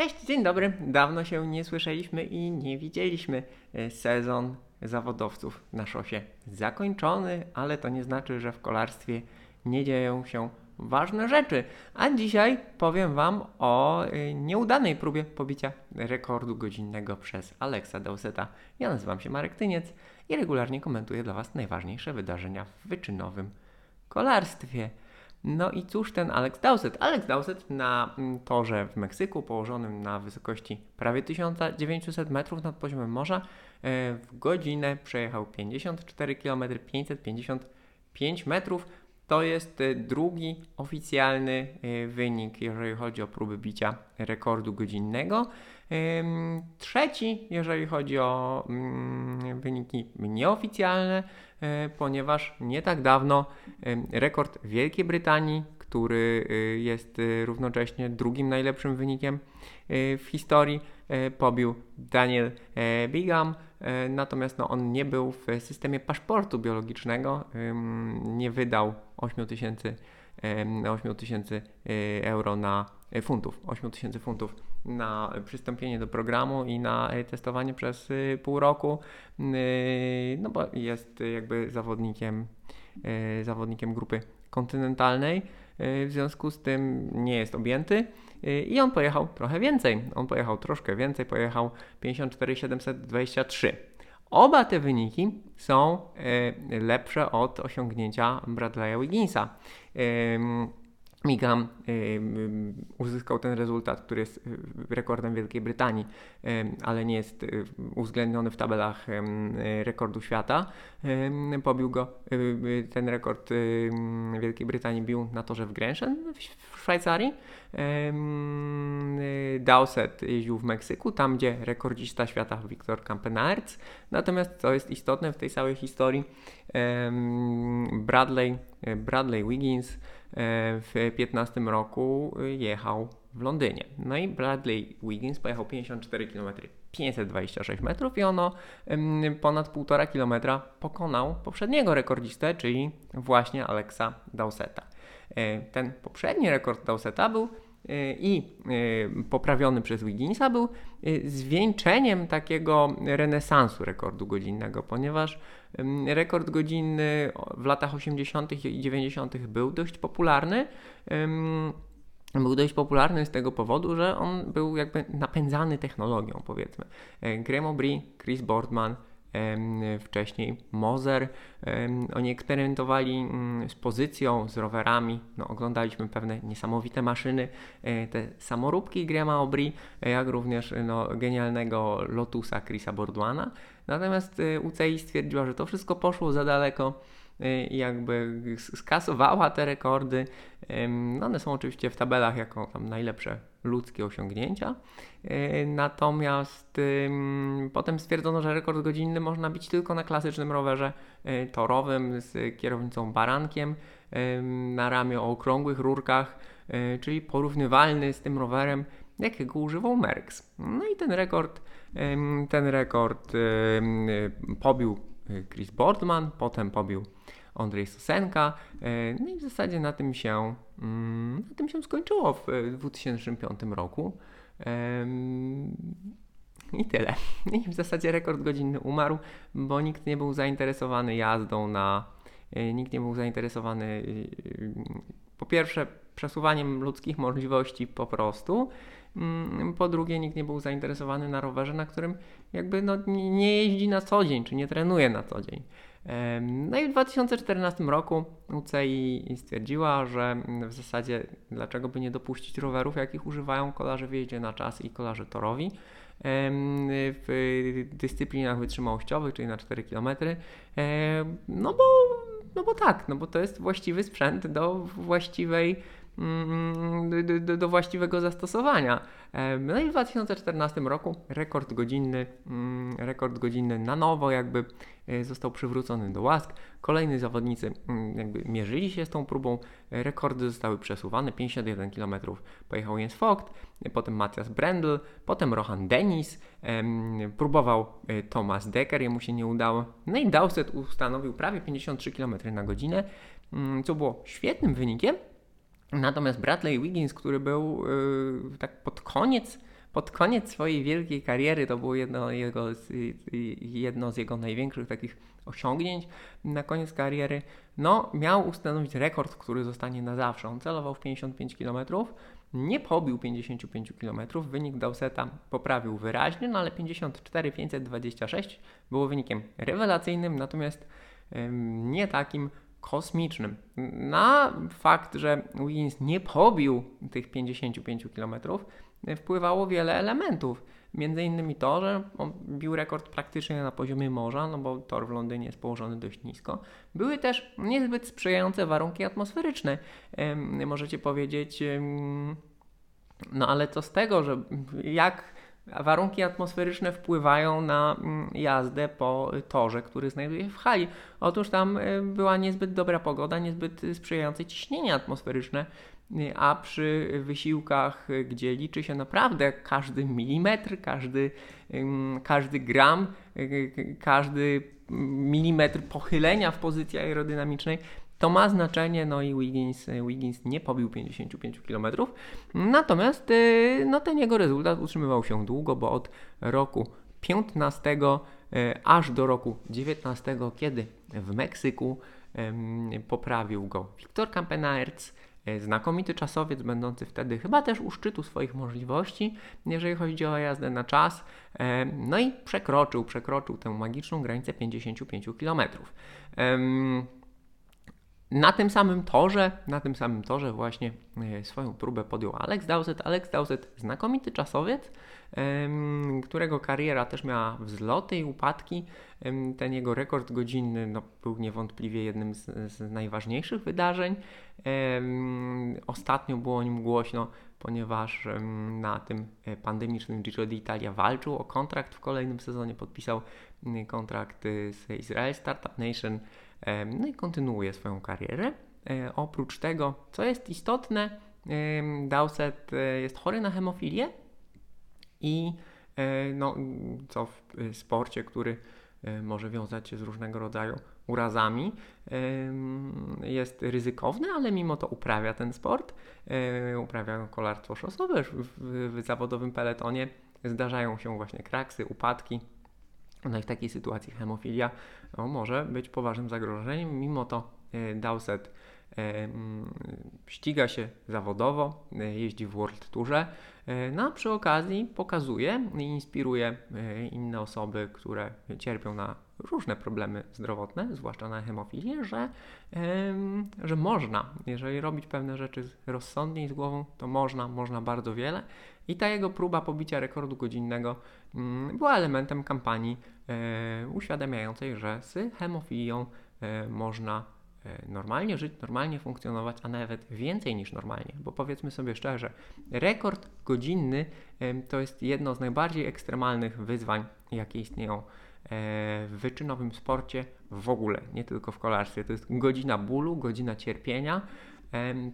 Cześć, dzień dobry. Dawno się nie słyszeliśmy i nie widzieliśmy. E, Sezon zawodowców na szosie zakończony, ale to nie znaczy, że w kolarstwie nie dzieją się ważne rzeczy. A dzisiaj powiem Wam o e, nieudanej próbie pobicia rekordu godzinnego przez Aleksa Dowseta. Ja nazywam się Marek Tyniec i regularnie komentuję dla Was najważniejsze wydarzenia w wyczynowym kolarstwie. No i cóż ten Alex Dowsett? Alex Dowsett na mm, torze w Meksyku położonym na wysokości prawie 1900 metrów nad poziomem morza e, w godzinę przejechał 54 km 555 metrów. To jest e, drugi oficjalny e, wynik, jeżeli chodzi o próby bicia rekordu godzinnego. Trzeci, jeżeli chodzi o mm, wyniki nieoficjalne, e, ponieważ nie tak dawno rekord Wielkiej Brytanii, który e, jest e, równocześnie drugim najlepszym wynikiem w historii, pobił Daniel Bigam. Natomiast no, on nie był w systemie paszportu biologicznego, nie wydał 8000 8000 euro na funtów, 8000 funtów na przystąpienie do programu i na testowanie przez y, pół roku, y, no bo jest jakby zawodnikiem, y, zawodnikiem grupy kontynentalnej, w związku z tym nie jest objęty i on pojechał trochę więcej. On pojechał troszkę więcej, pojechał 54 723. Oba te wyniki są lepsze od osiągnięcia Bradley'a Wigginsa. Migam uzyskał ten rezultat, który jest y, rekordem Wielkiej Brytanii, ale nie jest uwzględniony w tabelach rekordu świata. Pobił go, ten rekord Wielkiej Brytanii bił na torze w Grenchen w Szwajcarii. Dowsett jeździł w Meksyku, tam gdzie rekordzista świata Wiktor Kampenaerts. Natomiast co jest istotne w tej całej historii, Bradley, Bradley Wiggins E, w 15 roku jechał w Londynie. No i Bradley Wiggins pojechał 54 km 526 metrów i ono ponad 1,5 km pokonał poprzedniego rekordzistę, czyli właśnie Alexa Dowseta. E, ten poprzedni rekord Dowseta był e, i poprawiony przez Wigginsa był zwieńczeniem takiego renesansu rekordu godzinnego, ponieważ Rekord godzinny w latach 80. i 90. był dość popularny. Był dość popularny z tego powodu, że on był jakby napędzany technologią, powiedzmy. E, Graham O'Brien, Chris Boardman, wcześniej Moser. Oni eksperymentowali mm, z pozycją, z rowerami. No, oglądaliśmy pewne niesamowite maszyny, e, te samoróbki Grema Aubry, jak również no, genialnego Lotusa Chrisa Bourdwana. Natomiast e, UCI stwierdziła, że to wszystko poszło za daleko jakby skasowała te rekordy. No one są oczywiście w tabelach jako tam najlepsze ludzkie osiągnięcia. E, natomiast potem stwierdzono, że rekord godzinny można bić tylko na klasycznym rowerze e, torowym z kierownicą barankiem na ramię o okrągłych rurkach, czyli porównywalny z tym rowerem, jakiego używał Merckx. No i ten rekord, ten rekord pobił Chris Boardman, potem pobił Andrzej Sosenka. E, no i w zasadzie na tym się, mm, na tym się skończyło w 2005 roku. I tyle. I w zasadzie rekord godzinny umarł, bo nikt nie był zainteresowany jazdą na. E, nikt nie był zainteresowany e, po pierwsze przesuwaniem ludzkich możliwości po prostu. Mm, po drugie, nikt nie był zainteresowany na rowerze, na którym jakby no, nie jeździ na co dzień, czy nie trenuje na co dzień. No i w 2014 roku UCI stwierdziła, że w zasadzie dlaczego by nie dopuścić rowerów, jakich używają kolarze w jeździe na czas i kolarze torowi w dyscyplinach wytrzymałościowych, czyli na 4 km. No bo, no bo tak, no bo to jest właściwy sprzęt do właściwej do, do, do, właściwego zastosowania. No i w 2014 roku rekord godzinny, mm, rekord godzinny na nowo jakby e, został przywrócony do łask. Kolejni zawodnicy mm, jakby mierzyli się z tą próbą, rekordy zostały przesuwane, 51 km pojechał Jens Vogt, potem Matthias Brendel, potem Rohan Dennis, próbował e, Thomas Decker, jemu się nie udało. No i Dowsett ustanowił prawie 53 km na godzinę, co było świetnym wynikiem, Natomiast Bradley Wiggins, który był yy, tak pod koniec, pod koniec swojej wielkiej kariery, to było jedno, jego, jedno z jego największych takich osiągnięć na koniec kariery, no miał ustanowić rekord, który zostanie na zawsze. On celował w 55 km, nie pobił 55 km, wynik Dowseta poprawił wyraźnie, no ale 54 526 było wynikiem rewelacyjnym, natomiast nie takim kosmicznym. Na fakt, że Wiggins nie pobił tych 55 km, wpływało wiele elementów. Między innymi to, że on bił rekord praktycznie na poziomie morza, no bo tor w Londynie jest położony dość nisko. Były też niezbyt sprzyjające warunki atmosferyczne. Możecie powiedzieć, no ale co z tego, że jak warunki atmosferyczne wpływają na mm, jazdę po torze, który znajduje się w hali. Otóż tam e, była niezbyt dobra pogoda, niezbyt sprzyjające ciśnienie atmosferyczne, e, a przy wysiłkach, gdzie liczy się naprawdę każdy milimetr, każdy, każdy gram, każdy milimetr pochylenia w pozycji aerodynamicznej, to ma znaczenie, no i Wiggins, Wiggins nie pobił 55 km. Natomiast y, no, ten jego rezultat utrzymywał się długo, bo od roku 15 y, aż do roku 19, kiedy w Meksyku poprawił go Wiktor Campenaerts, y, znakomity czasowiec, będący wtedy chyba też u szczytu swoich możliwości, jeżeli chodzi o jazdę na czas. No i przekroczył, przekroczył tę magiczną granicę 55 km. Na tym samym torze, na tym samym torze właśnie e, swoją próbę podjął Alex Dowsett. Alex Dowsett, znakomity czasowiec, którego kariera też miała wzloty i upadki. Ten jego rekord godzinny no, był niewątpliwie jednym z, z najważniejszych wydarzeń. Ostatnio było o nim głośno, ponieważ na tym e, pandemicznym Giro d'Italia walczył o kontrakt w kolejnym sezonie, podpisał kontrakt z Israel Startup Nation no i kontynuuje swoją karierę. E, oprócz tego, co jest istotne, Dowsett e, jest chory na hemofilię i e, no, co w sporcie, który może wiązać się z różnego rodzaju urazami, jest ryzykowny, ale mimo to uprawia ten sport. Uprawia kolarstwo szosowe. W, w zawodowym peletonie zdarzają się właśnie kraksy, upadki, no i w takiej sytuacji hemofilia no, może być poważnym zagrożeniem. Mimo to e, Dowsett e, ściga się zawodowo, e, jeździ w World Tourze, no a przy okazji pokazuje i inspiruje inne osoby, które cierpią na różne problemy zdrowotne, zwłaszcza na hemofilię, że, że można, jeżeli robić pewne rzeczy rozsądnie i z głową, to można, można bardzo wiele. I ta jego próba pobicia rekordu godzinnego mm, była elementem kampanii e, uświadamiającej, że z hemofilią e, można e, normalnie żyć, normalnie funkcjonować, a nawet więcej niż normalnie. Bo powiedzmy sobie szczerze, rekord godzinny to jest jedno z najbardziej ekstremalnych wyzwań, jakie istnieją w wyczynowym sporcie w ogóle, nie tylko w kolarstwie. To jest godzina bólu, godzina cierpienia.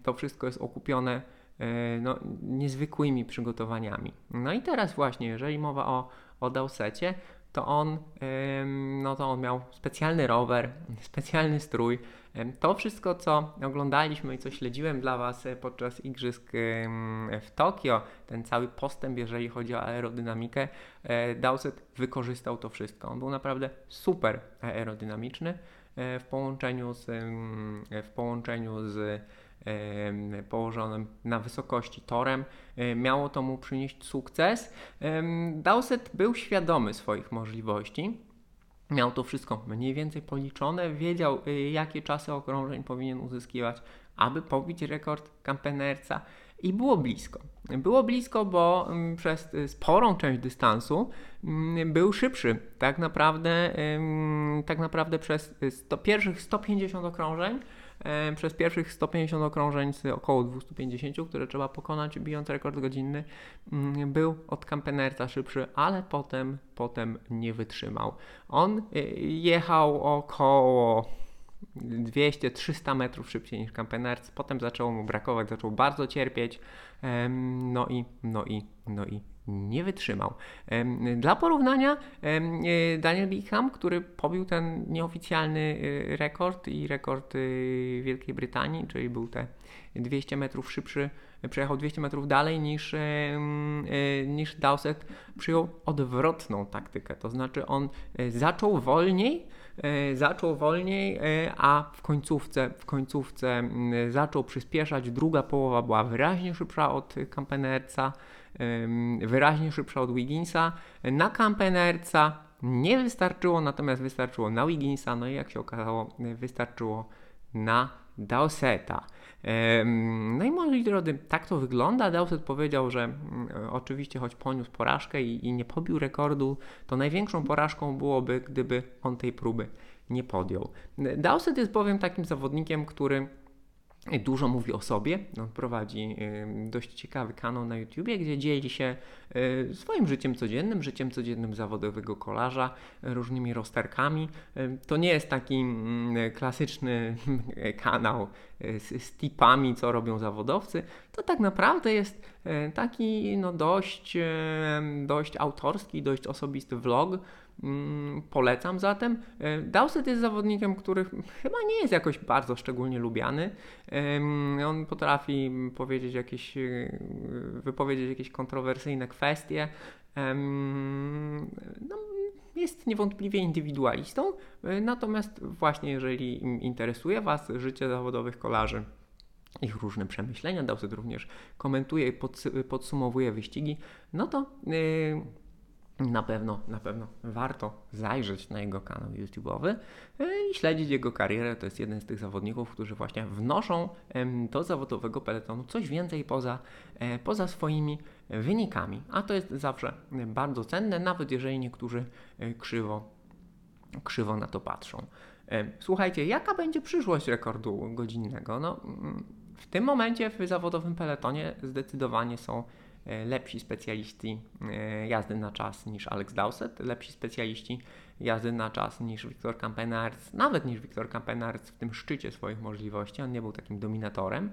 To wszystko jest okupione E, no, niezwykłymi przygotowaniami. No i teraz właśnie, jeżeli mowa o, o Dowsecie, to on, no to on miał specjalny rower, specjalny strój. To wszystko, co oglądaliśmy i co śledziłem dla Was e, podczas igrzysk w Tokio, ten cały postęp, jeżeli chodzi o aerodynamikę, e, Dowsett wykorzystał to wszystko. On był naprawdę super aerodynamiczny w połączeniu z, w połączeniu z położonym na wysokości torem. Miało to mu przynieść sukces. Dowsett był świadomy swoich możliwości. Miał to wszystko mniej więcej policzone, wiedział y, jakie czasy okrążeń powinien uzyskiwać, aby pobić rekord Campenerca i było blisko. Było blisko, bo przez y, sporą część dystansu mm, był szybszy. Tak naprawdę, tak naprawdę przez 100, pierwszych 150 okrążeń E, przez pierwszych 150 okrążeń z około 250, które trzeba pokonać bijąc rekord godzinny, mm, był od Campenerca szybszy, ale potem, potem nie wytrzymał. On e, jechał około 200-300 metrów szybciej niż Campenerc, potem zaczęło mu brakować, zaczął bardzo cierpieć, no i, no i, no i nie wytrzymał. Dla porównania, e, Daniel Bickham, który pobił ten nieoficjalny e, rekord i rekord e, Wielkiej Brytanii, czyli był te 200 metrów szybszy przejechał 200 metrów dalej niż, niż Dowsett, przyjął odwrotną taktykę. To znaczy on zaczął wolniej, zaczął wolniej, a w końcówce, w końcówce zaczął przyspieszać. Druga połowa była wyraźnie szybsza od Kampenerca, wyraźnie szybsza od Wigginsa. Na Kampenerca nie wystarczyło, natomiast wystarczyło na Wigginsa, no i jak się okazało, wystarczyło na Dowseta. No i moi drodzy, tak to wygląda. Dowset powiedział, że mm, oczywiście choć poniósł porażkę i, i nie pobił rekordu, to największą porażką byłoby, gdyby on tej próby nie podjął. Dowset jest bowiem takim zawodnikiem, który dużo mówi o sobie. On prowadzi dość ciekawy kanał na YouTubie, gdzie dzieli się swoim życiem codziennym, życiem codziennym zawodowego kolarza, różnymi rozterkami. To nie jest taki mm, klasyczny kanał y, z, z tipami, co robią zawodowcy. To tak naprawdę jest y, taki no, dość, dość autorski, dość osobisty vlog, polecam zatem. E, Dowsett jest zawodnikiem, który chyba nie jest jakoś bardzo szczególnie lubiany. On potrafi powiedzieć jakieś, e, wypowiedzieć jakieś kontrowersyjne kwestie. No, jest niewątpliwie indywidualistą, e, natomiast właśnie jeżeli interesuje Was życie zawodowych kolarzy, ich różne przemyślenia, Dowsett również komentuje i podsumowuje wyścigi, no to na pewno, na pewno warto zajrzeć na jego kanał YouTube'owy e, i śledzić jego karierę. To jest jeden z tych zawodników, którzy właśnie wnoszą do zawodowego peletonu coś więcej poza, e, poza swoimi wynikami. A to jest zawsze bardzo cenne, nawet jeżeli niektórzy e, krzywo, krzywo na to patrzą. Słuchajcie, jaka będzie przyszłość rekordu godzinnego? No, mm, w tym momencie w zawodowym peletonie zdecydowanie są lepsi specjaliści e, jazdy na czas niż Alex Dowsett, lepsi specjaliści jazdy na czas niż Wiktor Campenarz, nawet niż Wiktor Campenarz w tym szczycie swoich możliwości, on nie był takim dominatorem.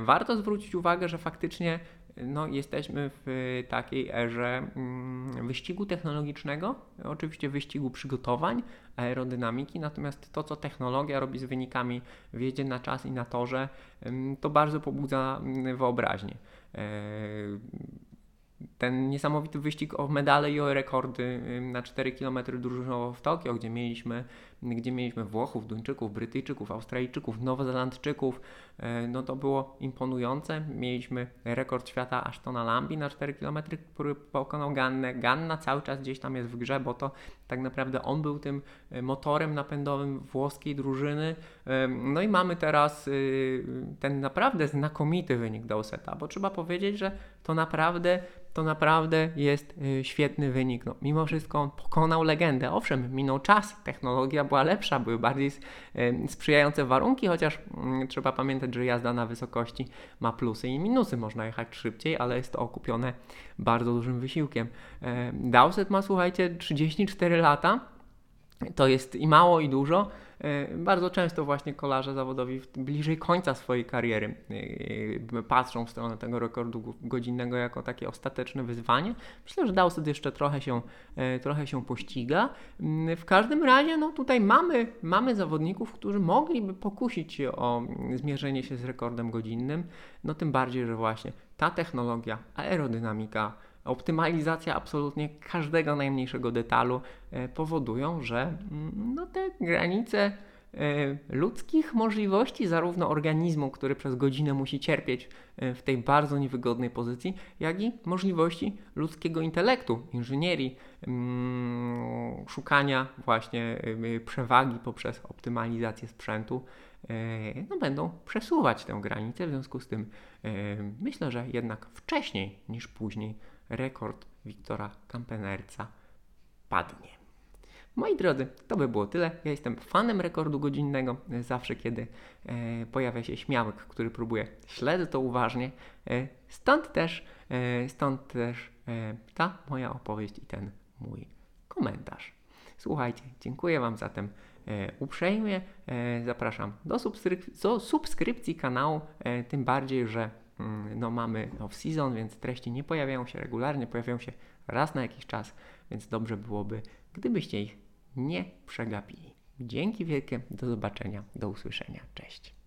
Warto zwrócić uwagę, że faktycznie no, jesteśmy w takiej erze mm, wyścigu technologicznego, oczywiście wyścigu przygotowań, aerodynamiki, natomiast to, co technologia robi z wynikami w jeździe na czas i na torze, to bardzo pobudza mm, wyobraźnię. E, ten niesamowity wyścig o medale i o rekordy na 4 km drużynowo w Tokio, gdzie mieliśmy gdzie mieliśmy Włochów, Duńczyków, Brytyjczyków, Australijczyków, Nowozelandczyków. E, no to było imponujące. Mieliśmy rekord świata Ashtona Lambi na 4 km, który pokonał Gannę. Ganna cały czas gdzieś tam jest w grze, bo to tak naprawdę on był tym e, motorem napędowym włoskiej drużyny. No i mamy teraz ten naprawdę znakomity wynik Dowseta, bo trzeba powiedzieć, że to naprawdę to naprawdę jest świetny wynik. No, mimo wszystko on pokonał legendę. Owszem, minął czas, technologia była lepsza, były bardziej sprzyjające warunki, chociaż mm, trzeba pamiętać, że jazda na wysokości ma plusy i minusy. Można jechać szybciej, ale jest to okupione bardzo dużym wysiłkiem. Dowsett ma, słuchajcie, 34 lata. To jest i mało, i dużo. E, bardzo często właśnie kolarze zawodowi bliżej końca swojej kariery e, patrzą w stronę tego rekordu godzinnego jako takie ostateczne wyzwanie. Myślę, że Dowsett jeszcze trochę się, e, trochę się pościga. Mm, w każdym razie no tutaj mamy, mamy zawodników, którzy mogliby pokusić się o zmierzenie się z rekordem godzinnym, no tym bardziej, że właśnie ta technologia, aerodynamika, optymalizacja absolutnie każdego najmniejszego detalu e, powodują, że mm, no, te granice e, ludzkich możliwości, zarówno organizmu, który przez godzinę musi cierpieć e, w tej bardzo niewygodnej pozycji, jak i możliwości ludzkiego intelektu, inżynierii, mm, szukania właśnie przewagi poprzez optymalizację sprzętu, no, będą przesuwać tę granicę. W związku z tym myślę, że jednak wcześniej niż później rekord Wiktora Kampenerca padnie. Moi drodzy, to by było tyle. Ja jestem fanem rekordu godzinnego. Zawsze, kiedy e, pojawia się śmiałek, który próbuje, śledzę to uważnie. E, stąd też, e, stąd też e, ta moja opowieść i ten mój komentarz. Słuchajcie, dziękuję Wam zatem e, uprzejmie. E, zapraszam do, subskryp subskrypcji kanału, tym bardziej, że no mamy off-season, więc treści nie pojawiają się regularnie, pojawiają się raz na jakiś czas, więc dobrze byłoby, gdybyście ich nie przegapili. Dzięki wielkie, do zobaczenia, do usłyszenia, cześć.